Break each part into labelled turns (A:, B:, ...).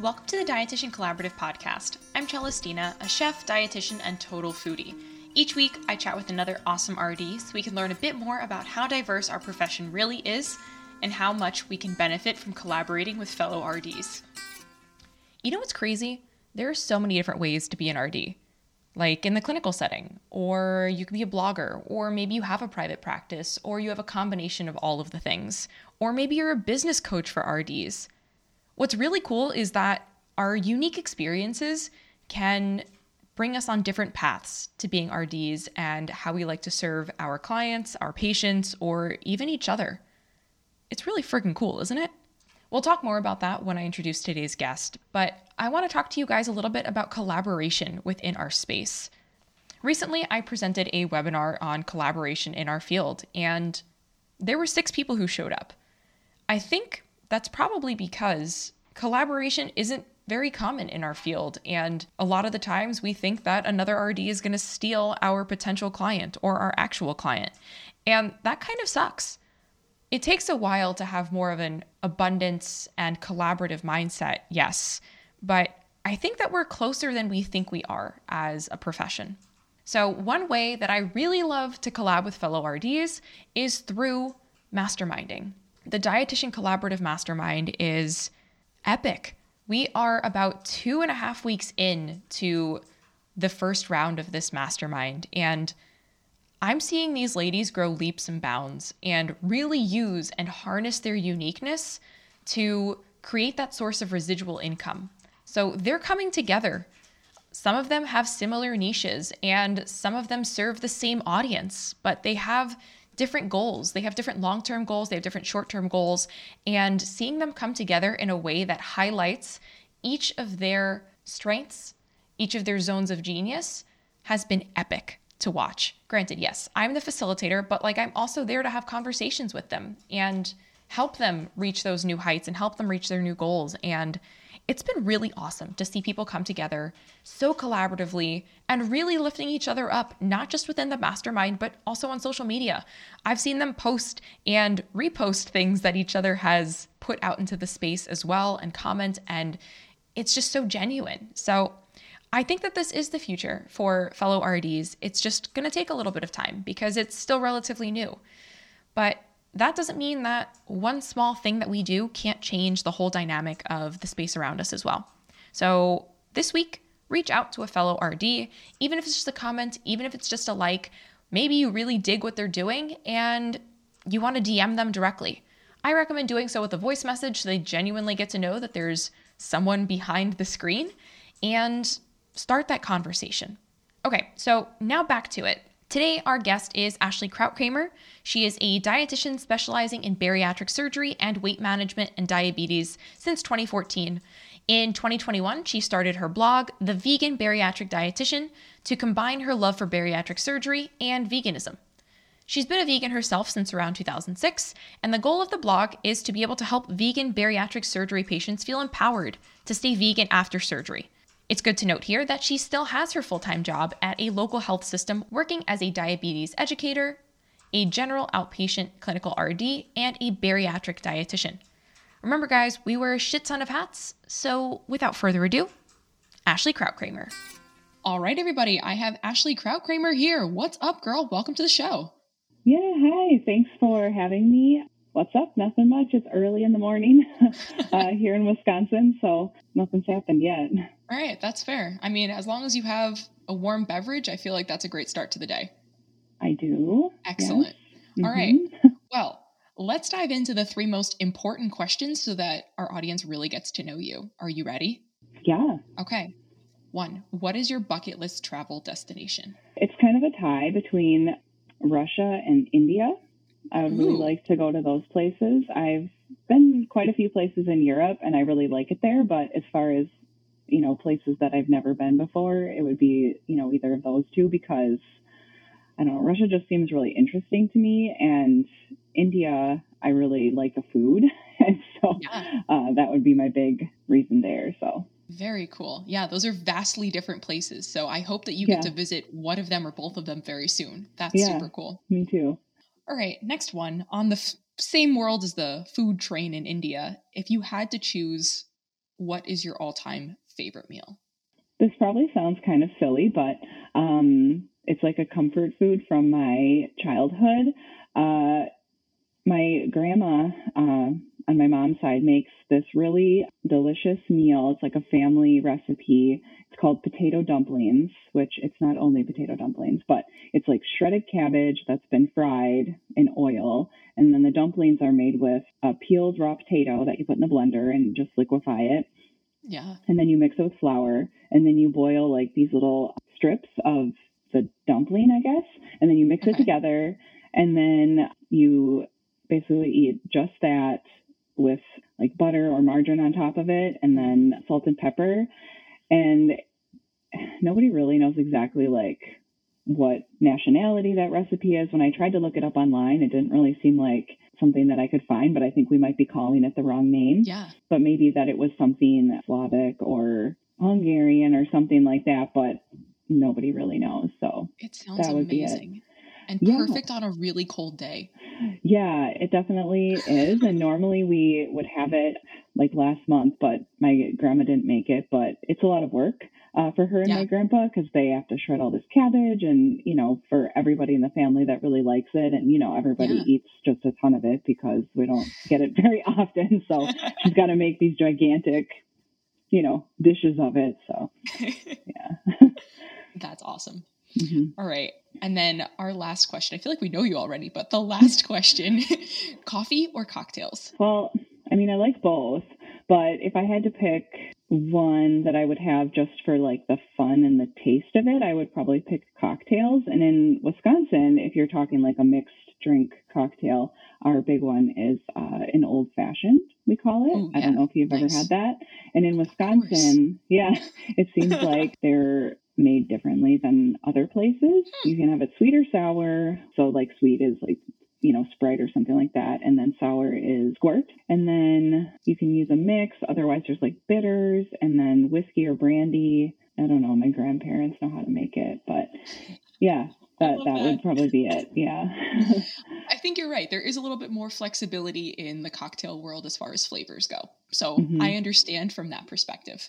A: Welcome to the Dietitian Collaborative Podcast. I'm Celestina, a chef, dietitian, and total foodie. Each week, I chat with another awesome RD so we can learn a bit more about how diverse our profession really is and how much we can benefit from collaborating with fellow RDs. You know what's crazy? There are so many different ways to be an RD. Like in the clinical setting, or you could be a blogger, or maybe you have a private practice, or you have a combination of all of the things, or maybe you're a business coach for RDs. What's really cool is that our unique experiences can bring us on different paths to being RDs and how we like to serve our clients, our patients, or even each other. It's really freaking cool, isn't it? We'll talk more about that when I introduce today's guest, but I want to talk to you guys a little bit about collaboration within our space. Recently, I presented a webinar on collaboration in our field, and there were six people who showed up. I think that's probably because collaboration isn't very common in our field. And a lot of the times we think that another RD is going to steal our potential client or our actual client. And that kind of sucks. It takes a while to have more of an abundance and collaborative mindset, yes, but I think that we're closer than we think we are as a profession. So, one way that I really love to collab with fellow RDs is through masterminding the Dietitian Collaborative Mastermind is epic. We are about two and a half weeks in to the first round of this mastermind, and I'm seeing these ladies grow leaps and bounds and really use and harness their uniqueness to create that source of residual income. So they're coming together. Some of them have similar niches and some of them serve the same audience, but they have different goals. They have different long term goals, they have different short term goals. And seeing them come together in a way that highlights each of their strengths, each of their zones of genius, has been epic to watch. Granted, yes, I'm the facilitator, but like I'm also there to have conversations with them and help them reach those new heights and help them reach their new goals. And it's been really awesome to see people come together so collaboratively and really lifting each other up, not just within the mastermind, but also on social media. I've seen them post and repost things that each other has put out into the space as well and comment, and it's just so genuine. So, I think that this is the future for fellow RDs. It's just going to take a little bit of time because it's still relatively new. But that doesn't mean that one small thing that we do can't change the whole dynamic of the space around us as well. So this week, reach out to a fellow RD, even if it's just a comment, even if it's just a like. Maybe you really dig what they're doing and you want to DM them directly. I recommend doing so with a voice message so they genuinely get to know that there's someone behind the screen and start that conversation. Okay, so now back to it. Today, our guest is Ashley Krautkramer. She is a dietitian specializing in bariatric surgery and weight management and diabetes since 2014. In 2021, she started her blog, The Vegan Bariatric Dietitian, to combine her love for bariatric surgery and veganism. She's been a vegan herself since around 2006, and the goal of the blog is to be able to help vegan bariatric surgery patients feel empowered to stay vegan after surgery. It's good to note here that she still has her full time job at a local health system working as a diabetes educator, a general outpatient clinical RD, and a bariatric dietitian. Remember, guys, we wear a shit ton of hats. So without further ado, Ashley Krautkramer. All right, everybody, I have Ashley Krautkramer here. What's up, girl? Welcome to the show.
B: Yeah, hi. Thanks for having me. What's up? Nothing much. It's early in the morning uh, here in Wisconsin, so nothing's happened yet.
A: All right, that's fair. I mean, as long as you have a warm beverage, I feel like that's a great start to the day.
B: I do.
A: Excellent. Yes. All right. Mm-hmm. Well, let's dive into the three most important questions so that our audience really gets to know you. Are you ready?
B: Yeah.
A: Okay. One, what is your bucket list travel destination?
B: It's kind of a tie between Russia and India. I would really like to go to those places. I've been quite a few places in Europe and I really like it there, but as far as, you know, places that I've never been before, it would be, you know, either of those two because I don't know, Russia just seems really interesting to me and India, I really like the food. And so yeah. uh, that would be my big reason there. So
A: very cool. Yeah, those are vastly different places. So I hope that you get to visit one of them or both of them very soon. That's yeah, super cool.
B: Me too.
A: All right, next one. On the f- same world as the food train in India, if you had to choose what is your all time favorite meal?
B: This probably sounds kind of silly, but um, it's like a comfort food from my childhood. Uh, my grandma uh, on my mom's side makes this really delicious meal. It's like a family recipe. It's called potato dumplings, which it's not only potato dumplings, but it's like shredded cabbage that's been fried in oil. And then the dumplings are made with a peeled raw potato that you put in the blender and just liquefy it.
A: Yeah.
B: And then you mix it with flour and then you boil like these little strips of the dumpling, I guess. And then you mix okay. it together and then you basically eat just that with like butter or margarine on top of it and then salt and pepper. And nobody really knows exactly like what nationality that recipe is. When I tried to look it up online, it didn't really seem like something that I could find, but I think we might be calling it the wrong name.
A: Yeah.
B: But maybe that it was something Slavic or Hungarian or something like that, but nobody really knows. So
A: it sounds that would amazing. Be it and yeah. perfect on a really cold day.
B: Yeah, it definitely is. and normally we would have it like last month, but my grandma didn't make it. But it's a lot of work uh, for her and yeah. my grandpa because they have to shred all this cabbage, and you know, for everybody in the family that really likes it, and you know, everybody yeah. eats just a ton of it because we don't get it very often. So she's got to make these gigantic, you know, dishes of it. So yeah,
A: that's awesome. Mm-hmm. All right. And then our last question. I feel like we know you already, but the last question coffee or cocktails?
B: Well, I mean, I like both, but if I had to pick one that I would have just for like the fun and the taste of it, I would probably pick cocktails. And in Wisconsin, if you're talking like a mixed drink cocktail, our big one is uh, an old fashioned, we call it. Ooh, yeah. I don't know if you've nice. ever had that. And in Wisconsin, yeah, it seems like they're made differently than other places. Hmm. You can have it sweet or sour. So like sweet is like you know, Sprite or something like that. And then sour is squirt. And then you can use a mix. Otherwise, there's like bitters and then whiskey or brandy. I don't know. My grandparents know how to make it, but yeah, that, that, that would probably be it. Yeah.
A: I think you're right. There is a little bit more flexibility in the cocktail world as far as flavors go. So mm-hmm. I understand from that perspective.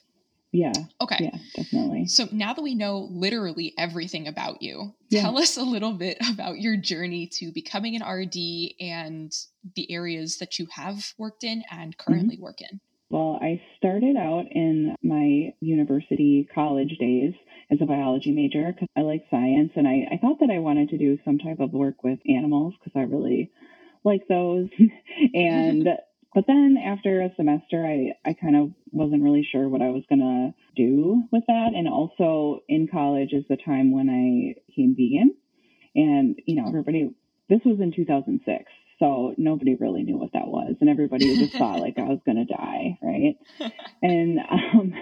B: Yeah.
A: Okay.
B: Yeah, definitely.
A: So now that we know literally everything about you, yeah. tell us a little bit about your journey to becoming an RD and the areas that you have worked in and currently mm-hmm. work in.
B: Well, I started out in my university college days as a biology major because I like science and I, I thought that I wanted to do some type of work with animals because I really like those. and but then after a semester, I, I kind of wasn't really sure what I was going to do with that. And also in college is the time when I became vegan. And, you know, everybody, this was in 2006. So nobody really knew what that was. And everybody just thought like I was going to die. Right. and um,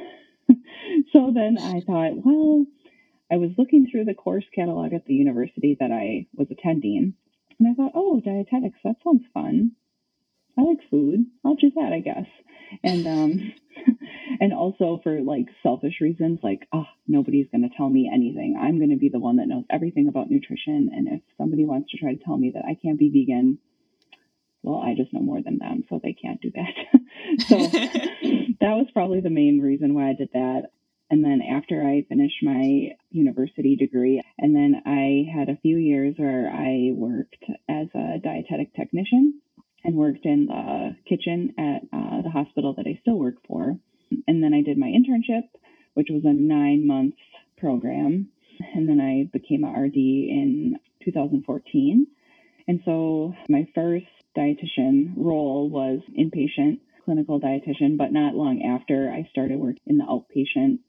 B: so then I thought, well, I was looking through the course catalog at the university that I was attending. And I thought, oh, dietetics, that sounds fun. I like food. I'll do that, I guess. And um and also for like selfish reasons, like, oh, nobody's gonna tell me anything. I'm gonna be the one that knows everything about nutrition. And if somebody wants to try to tell me that I can't be vegan, well, I just know more than them, so they can't do that. so that was probably the main reason why I did that. And then after I finished my university degree, and then I had a few years where I worked as a dietetic technician and worked in the kitchen at uh, the hospital that I still work for. And then I did my internship, which was a nine month program. And then I became a RD in 2014. And so my first dietitian role was inpatient clinical dietitian, but not long after I started working in the outpatient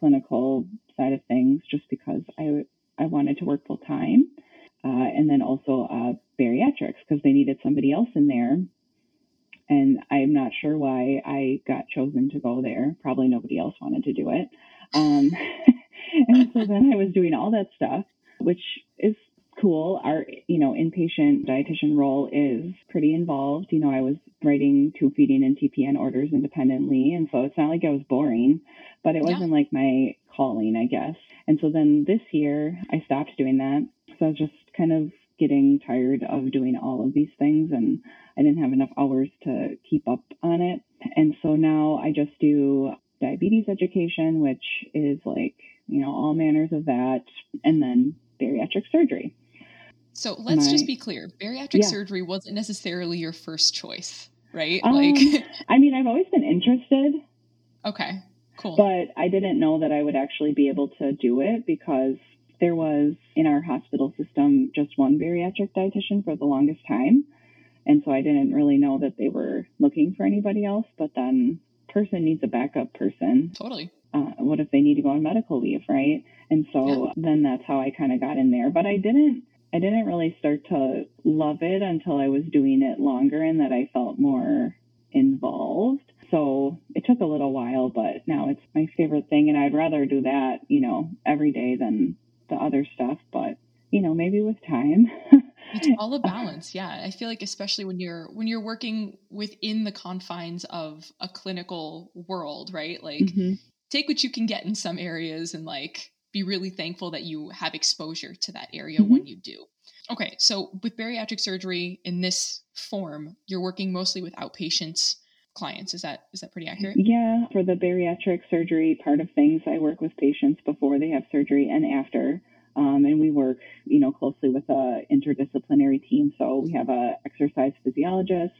B: clinical side of things just because I, I wanted to work full time uh, and then also uh, bariatrics because they needed somebody else in there. And I'm not sure why I got chosen to go there. Probably nobody else wanted to do it. Um, and so then I was doing all that stuff, which is cool. Our, you know, inpatient dietitian role is pretty involved. You know, I was writing tube feeding and TPN orders independently. And so it's not like I was boring, but it wasn't like my calling, I guess. And so then this year I stopped doing that. So I was just kind of getting tired of doing all of these things. And I didn't have enough hours to keep up on it. And so now I just do diabetes education, which is like, you know, all manners of that, and then bariatric surgery.
A: So let's My, just be clear bariatric yeah. surgery wasn't necessarily your first choice, right? Um, like,
B: I mean, I've always been interested.
A: Okay, cool.
B: But I didn't know that I would actually be able to do it because there was in our hospital system just one bariatric dietitian for the longest time. And so I didn't really know that they were looking for anybody else. But then person needs a backup person.
A: Totally.
B: Uh, what if they need to go on medical leave, right? And so yeah. then that's how I kind of got in there. But I didn't, I didn't really start to love it until I was doing it longer and that I felt more involved. So it took a little while, but now it's my favorite thing. And I'd rather do that, you know, every day than the other stuff. But, you know, maybe with time.
A: it's all a balance yeah i feel like especially when you're when you're working within the confines of a clinical world right like mm-hmm. take what you can get in some areas and like be really thankful that you have exposure to that area mm-hmm. when you do okay so with bariatric surgery in this form you're working mostly with outpatients clients is that is that pretty accurate
B: yeah for the bariatric surgery part of things i work with patients before they have surgery and after um, and we work, you know, closely with a interdisciplinary team. So we have a exercise physiologist.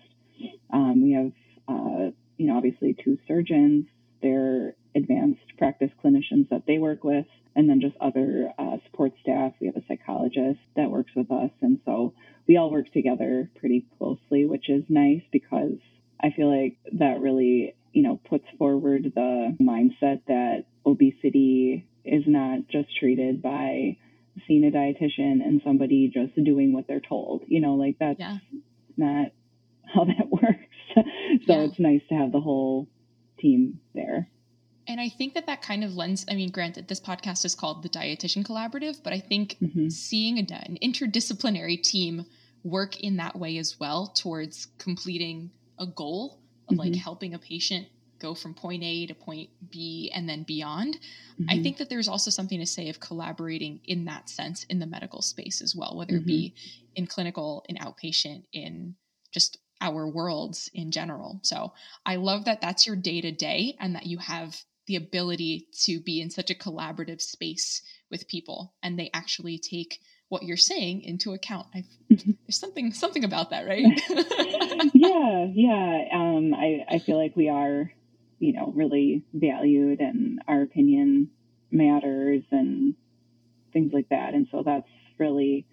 B: Um, we have, uh, you know, obviously two surgeons. They're advanced practice clinicians that they work with, and then just other uh, support staff. We have a psychologist that works with us, and so we all work together pretty closely, which is nice because I feel like that really, you know, puts forward the mindset that obesity is not just treated by seeing a dietitian and somebody just doing what they're told. You know, like that's yeah. not how that works. so yeah. it's nice to have the whole team there.
A: And I think that that kind of lends, I mean, granted, this podcast is called the Dietitian Collaborative, but I think mm-hmm. seeing a, an interdisciplinary team work in that way as well towards completing a goal of mm-hmm. like helping a patient go from point A to point B and then beyond. Mm-hmm. I think that there's also something to say of collaborating in that sense in the medical space as well, whether mm-hmm. it be mm-hmm. in clinical, in outpatient, in just our worlds in general. So I love that that's your day to day and that you have the ability to be in such a collaborative space with people and they actually take what you're saying into account. I've, there's something something about that, right?
B: yeah, yeah. Um, I I feel like we are you know, really valued and our opinion matters and things like that. And so that's really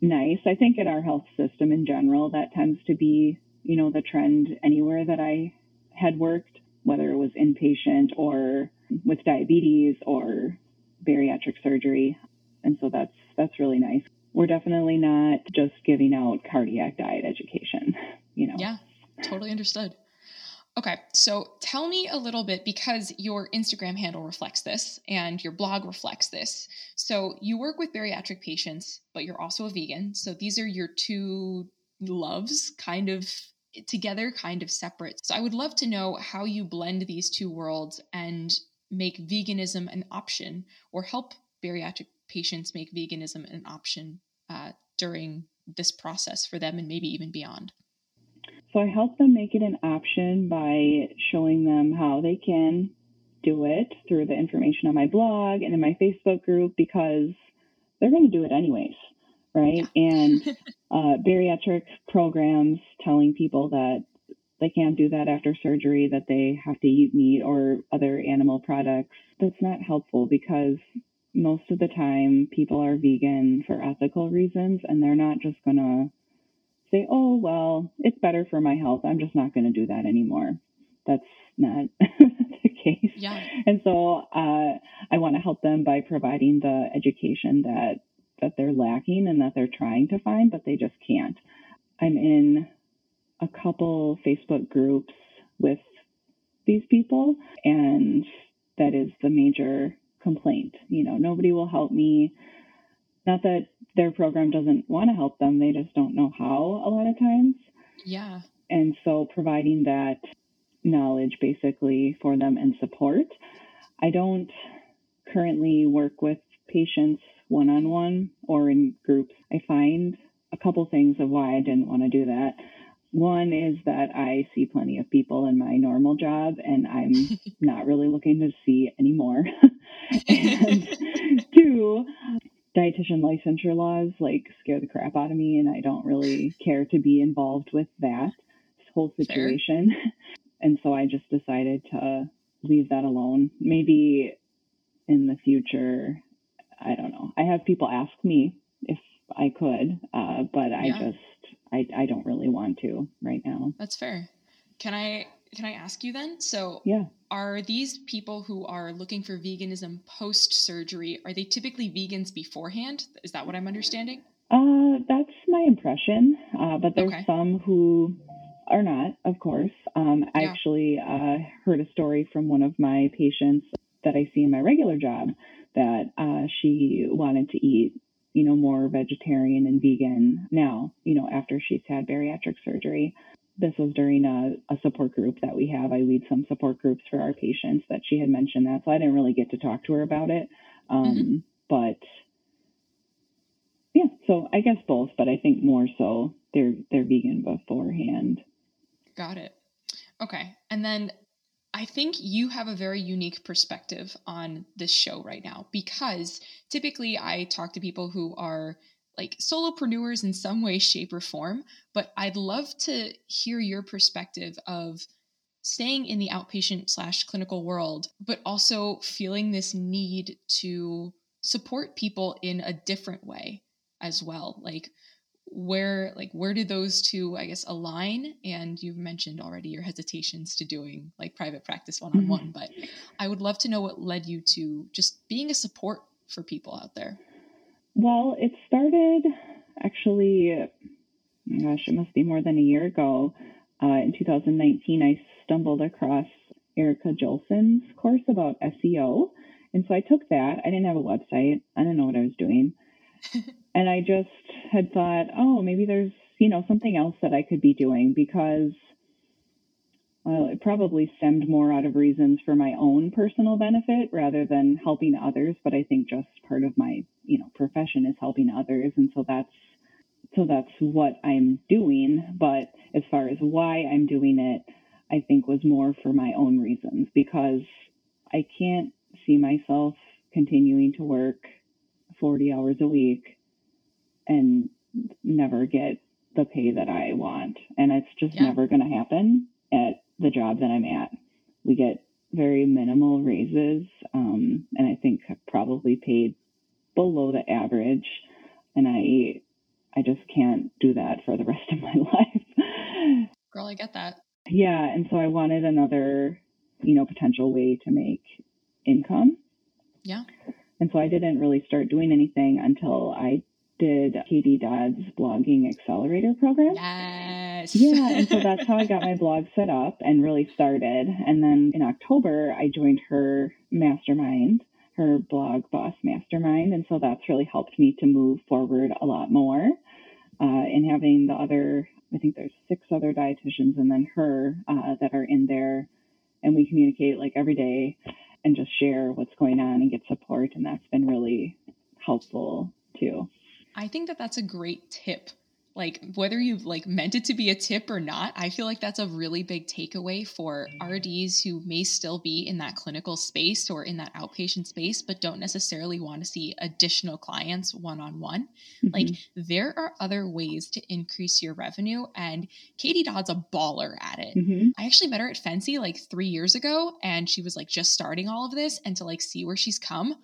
B: nice. I think in our health system in general, that tends to be, you know, the trend anywhere that I had worked, whether it was inpatient or with diabetes or bariatric surgery. And so that's that's really nice. We're definitely not just giving out cardiac diet education, you know.
A: Yeah, totally understood. Okay, so tell me a little bit because your Instagram handle reflects this and your blog reflects this. So you work with bariatric patients, but you're also a vegan. So these are your two loves kind of together, kind of separate. So I would love to know how you blend these two worlds and make veganism an option or help bariatric patients make veganism an option uh, during this process for them and maybe even beyond.
B: So I help them make it an option by showing them how they can do it through the information on my blog and in my Facebook group because they're going to do it anyways, right? Yeah. and uh, bariatric programs telling people that they can't do that after surgery, that they have to eat meat or other animal products. That's not helpful because most of the time people are vegan for ethical reasons and they're not just going to say, oh, well, it's better for my health. I'm just not going to do that anymore. That's not the case.
A: Yeah.
B: And so uh, I want to help them by providing the education that that they're lacking and that they're trying to find, but they just can't. I'm in a couple Facebook groups with these people, and that is the major complaint. You know, nobody will help me. Not that their program doesn't want to help them, they just don't know how a lot of times.
A: Yeah.
B: And so providing that knowledge basically for them and support. I don't currently work with patients one on one or in groups. I find a couple things of why I didn't want to do that. One is that I see plenty of people in my normal job, and I'm not really looking to see any more. and two, dietitian licensure laws like scare the crap out of me, and I don't really care to be involved with that whole situation. Fair. And so I just decided to leave that alone. Maybe in the future, I don't know. I have people ask me if I could, uh, but I just I, I don't really want to right now.
A: That's fair. Can I can I ask you then? So
B: yeah,
A: are these people who are looking for veganism post surgery? Are they typically vegans beforehand? Is that what I'm understanding?
B: Uh, that's my impression. Uh, but there's okay. some who are not, of course. Um, I actually uh, heard a story from one of my patients that I see in my regular job that uh, she wanted to eat you know, more vegetarian and vegan now, you know, after she's had bariatric surgery. This was during a, a, support group that we have. I lead some support groups for our patients that she had mentioned that. So I didn't really get to talk to her about it. Um, mm-hmm. But yeah, so I guess both, but I think more so they're they're vegan beforehand.
A: Got it. Okay. And then I think you have a very unique perspective on this show right now because typically I talk to people who are like solopreneurs in some way, shape, or form, but I'd love to hear your perspective of staying in the outpatient slash clinical world, but also feeling this need to support people in a different way as well. Like, where like where did those two i guess align? And you've mentioned already your hesitations to doing like private practice one-on-one mm-hmm. but i would love to know what led you to just being a support for people out there.
B: Well it started actually gosh it must be more than a year ago. Uh, in 2019 i stumbled across Erica Julson's course about seo and so i took that. I didn't have a website. I didn't know what i was doing and I just had thought, oh, maybe there's, you know, something else that I could be doing because well, it probably stemmed more out of reasons for my own personal benefit rather than helping others. But I think just part of my, you know, profession is helping others. And so that's, so that's what I'm doing. But as far as why I'm doing it, I think was more for my own reasons because I can't see myself continuing to work 40 hours a week and never get the pay that I want. And it's just yeah. never going to happen at the job that I'm at. We get very minimal raises, um, and I think probably paid below the average. And I, I just can't do that for the rest of my life.
A: Girl, I get that.
B: Yeah, and so I wanted another, you know, potential way to make income.
A: Yeah.
B: And so I didn't really start doing anything until I did Katie Dodd's blogging accelerator program.
A: Yes.
B: Yeah, and so that's how I got my blog set up and really started. And then in October, I joined her mastermind, her blog boss mastermind, and so that's really helped me to move forward a lot more. Uh, and having the other, I think there's six other dietitians, and then her uh, that are in there, and we communicate like every day and just share what's going on and get support. And that's been really helpful too.
A: I think that that's a great tip. Like whether you've like meant it to be a tip or not, I feel like that's a really big takeaway for RDs who may still be in that clinical space or in that outpatient space, but don't necessarily want to see additional clients one on one. Like there are other ways to increase your revenue, and Katie Dodd's a baller at it. Mm-hmm. I actually met her at FNCE like three years ago, and she was like just starting all of this, and to like see where she's come,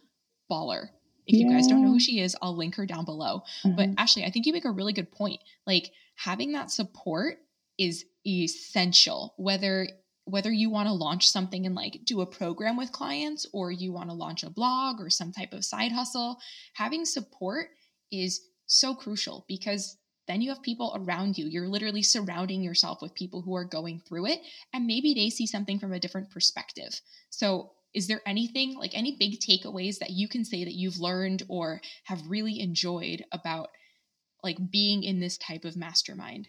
A: baller. If yeah. you guys don't know who she is, I'll link her down below. Mm-hmm. But Ashley, I think you make a really good point. Like having that support is essential, whether whether you want to launch something and like do a program with clients or you want to launch a blog or some type of side hustle, having support is so crucial because then you have people around you. You're literally surrounding yourself with people who are going through it and maybe they see something from a different perspective. So is there anything like any big takeaways that you can say that you've learned or have really enjoyed about like being in this type of mastermind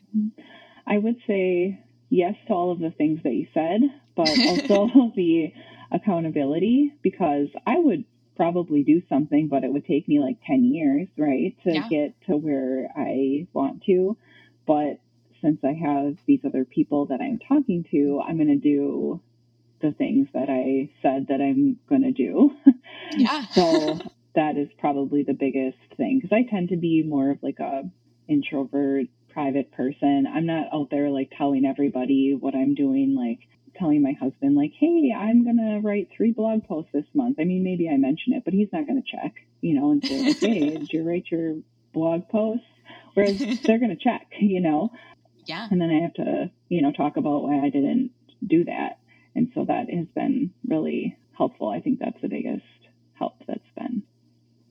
B: i would say yes to all of the things that you said but also the accountability because i would probably do something but it would take me like 10 years right to yeah. get to where i want to but since I have these other people that I'm talking to, I'm going to do the things that I said that I'm going to do.
A: Yeah.
B: so that is probably the biggest thing because I tend to be more of like a introvert, private person. I'm not out there like telling everybody what I'm doing, like telling my husband like, "Hey, I'm going to write three blog posts this month." I mean, maybe I mention it, but he's not going to check, you know, and say, like, "Hey, did you write your blog posts?" Whereas they're going to check, you know.
A: Yeah.
B: And then I have to, you know, talk about why I didn't do that. And so that has been really helpful. I think that's the biggest help that's been.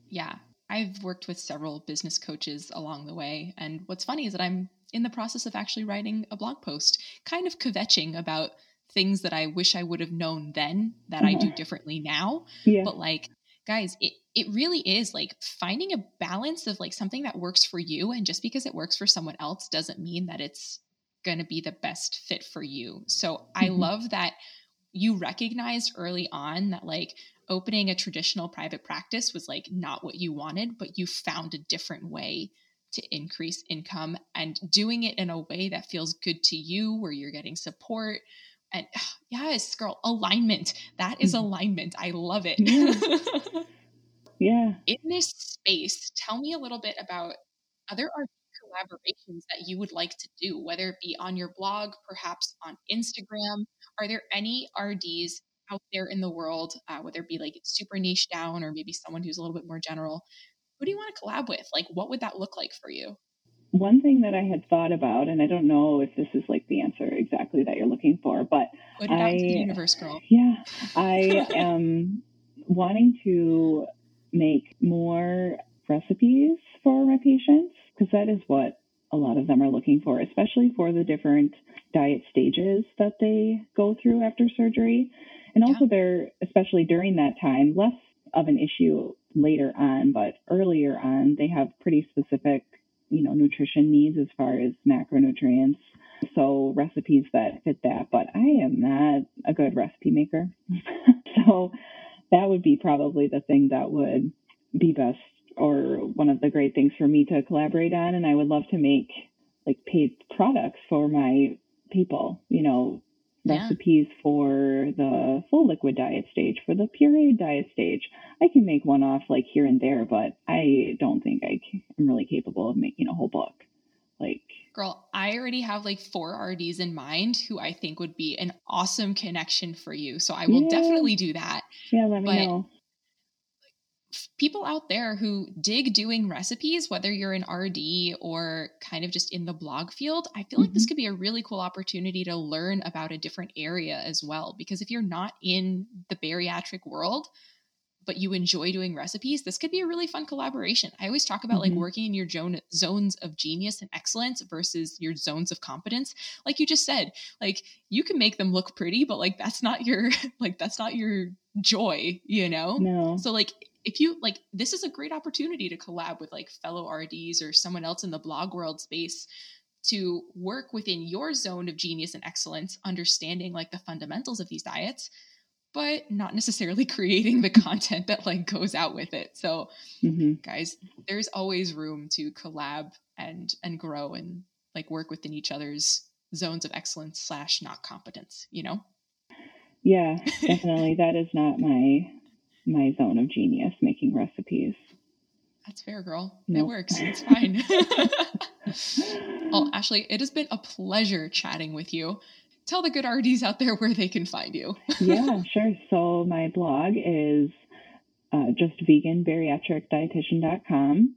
A: Yeah. I've worked with several business coaches along the way. And what's funny is that I'm in the process of actually writing a blog post, kind of kvetching about things that I wish I would have known then that uh-huh. I do differently now.
B: Yeah.
A: But like, guys, it, it really is like finding a balance of like something that works for you. And just because it works for someone else doesn't mean that it's going to be the best fit for you. So mm-hmm. I love that you recognized early on that like opening a traditional private practice was like not what you wanted, but you found a different way to increase income and doing it in a way that feels good to you, where you're getting support. And yes, girl, alignment. That is mm-hmm. alignment. I love it.
B: Yeah. yeah.
A: In this space, tell me a little bit about other art collaborations that you would like to do, whether it be on your blog, perhaps on Instagram? Are there any RDs out there in the world, uh, whether it be like super niche down or maybe someone who's a little bit more general? Who do you want to collab with? Like, what would that look like for you?
B: One thing that I had thought about, and I don't know if this is like the answer exactly that you're looking for, but
A: Put it I, out to the universe, girl.
B: Yeah, I am wanting to make more recipes for my patients because that is what a lot of them are looking for, especially for the different diet stages that they go through after surgery. And also, yeah. they're, especially during that time, less of an issue later on, but earlier on, they have pretty specific, you know, nutrition needs as far as macronutrients. So, recipes that fit that. But I am not a good recipe maker. so, that would be probably the thing that would be best or one of the great things for me to collaborate on. And I would love to make like paid products for my people, you know, yeah. recipes for the full liquid diet stage, for the pureed diet stage. I can make one off like here and there, but I don't think I am really capable of making a whole book. Like,
A: girl, I already have like four RDs in mind who I think would be an awesome connection for you. So I will yeah. definitely do that.
B: Yeah, let me but know
A: people out there who dig doing recipes, whether you're an RD or kind of just in the blog field, I feel like mm-hmm. this could be a really cool opportunity to learn about a different area as well. Because if you're not in the bariatric world, but you enjoy doing recipes, this could be a really fun collaboration. I always talk about mm-hmm. like working in your zone, zones of genius and excellence versus your zones of competence. Like you just said, like you can make them look pretty, but like that's not your like that's not your joy, you know?
B: No.
A: So like if you like this is a great opportunity to collab with like fellow RDs or someone else in the blog world space to work within your zone of genius and excellence, understanding like the fundamentals of these diets, but not necessarily creating the content that like goes out with it. So mm-hmm. guys, there's always room to collab and and grow and like work within each other's zones of excellence slash not competence, you know?
B: Yeah, definitely. that is not my my zone of genius making recipes.
A: That's fair, girl. Nope. It works. It's fine. well, Ashley, it has been a pleasure chatting with you. Tell the good RDs out there where they can find you.
B: yeah, sure. So my blog is uh, just veganbariatricdietitian.com.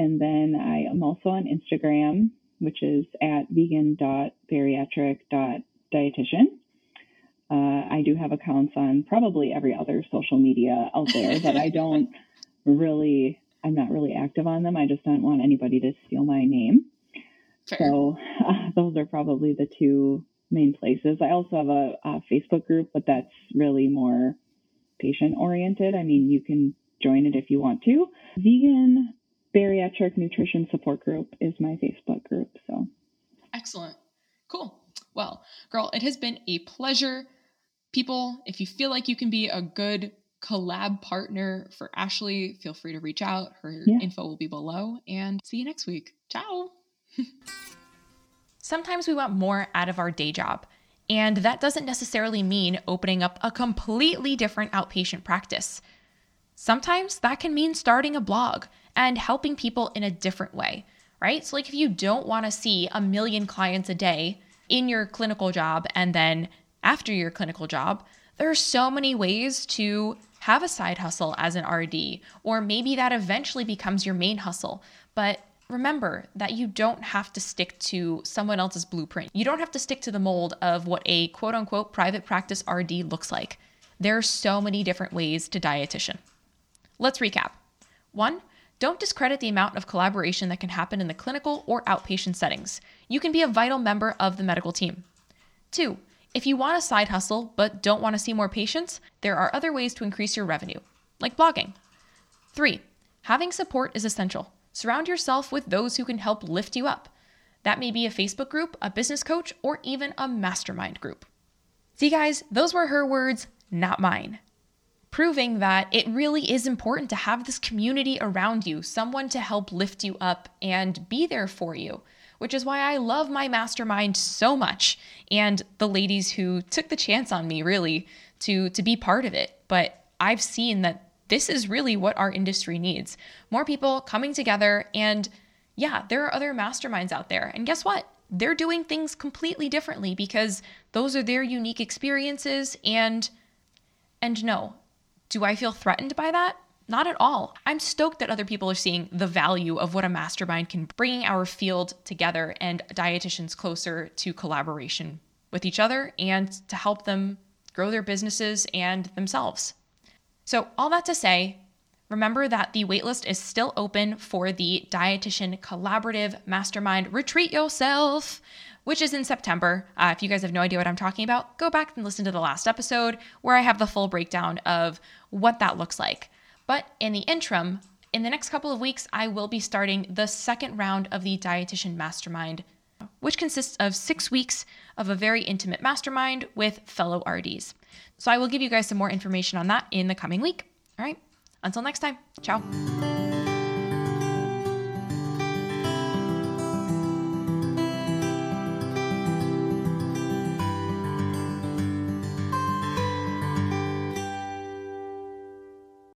B: And then I am also on Instagram, which is at vegan.bariatric.dietitian. Uh, I do have accounts on probably every other social media out there, but I don't really, I'm not really active on them. I just don't want anybody to steal my name. So uh, those are probably the two main places. I also have a, a Facebook group, but that's really more patient oriented. I mean, you can join it if you want to. Vegan Bariatric Nutrition Support Group is my Facebook group. So
A: excellent. Cool. Well, girl, it has been a pleasure people, if you feel like you can be a good collab partner for Ashley, feel free to reach out. Her yeah. info will be below. And see you next week. Ciao. Sometimes we want more out of our day job, and that doesn't necessarily mean opening up a completely different outpatient practice. Sometimes that can mean starting a blog and helping people in a different way, right? So, like if you don't want to see a million clients a day in your clinical job and then after your clinical job, there are so many ways to have a side hustle as an RD, or maybe that eventually becomes your main hustle. But remember that you don't have to stick to someone else's blueprint. You don't have to stick to the mold of what a quote unquote private practice RD looks like. There are so many different ways to dietitian. Let's recap. One, don't discredit the amount of collaboration that can happen in the clinical or outpatient settings. You can be a vital member of the medical team. Two, if you want a side hustle but don't want to see more patients, there are other ways to increase your revenue, like blogging. Three, having support is essential. Surround yourself with those who can help lift you up. That may be a Facebook group, a business coach, or even a mastermind group. See, guys, those were her words, not mine. Proving that it really is important to have this community around you, someone to help lift you up and be there for you which is why I love my mastermind so much and the ladies who took the chance on me really to to be part of it. But I've seen that this is really what our industry needs. More people coming together and yeah, there are other masterminds out there. And guess what? They're doing things completely differently because those are their unique experiences and and no. Do I feel threatened by that? Not at all. I'm stoked that other people are seeing the value of what a mastermind can bring our field together and dietitians closer to collaboration with each other and to help them grow their businesses and themselves. So, all that to say, remember that the waitlist is still open for the Dietitian Collaborative Mastermind Retreat Yourself, which is in September. Uh, if you guys have no idea what I'm talking about, go back and listen to the last episode where I have the full breakdown of what that looks like. But in the interim, in the next couple of weeks, I will be starting the second round of the Dietitian Mastermind, which consists of six weeks of a very intimate mastermind with fellow RDs. So I will give you guys some more information on that in the coming week. All right, until next time, ciao.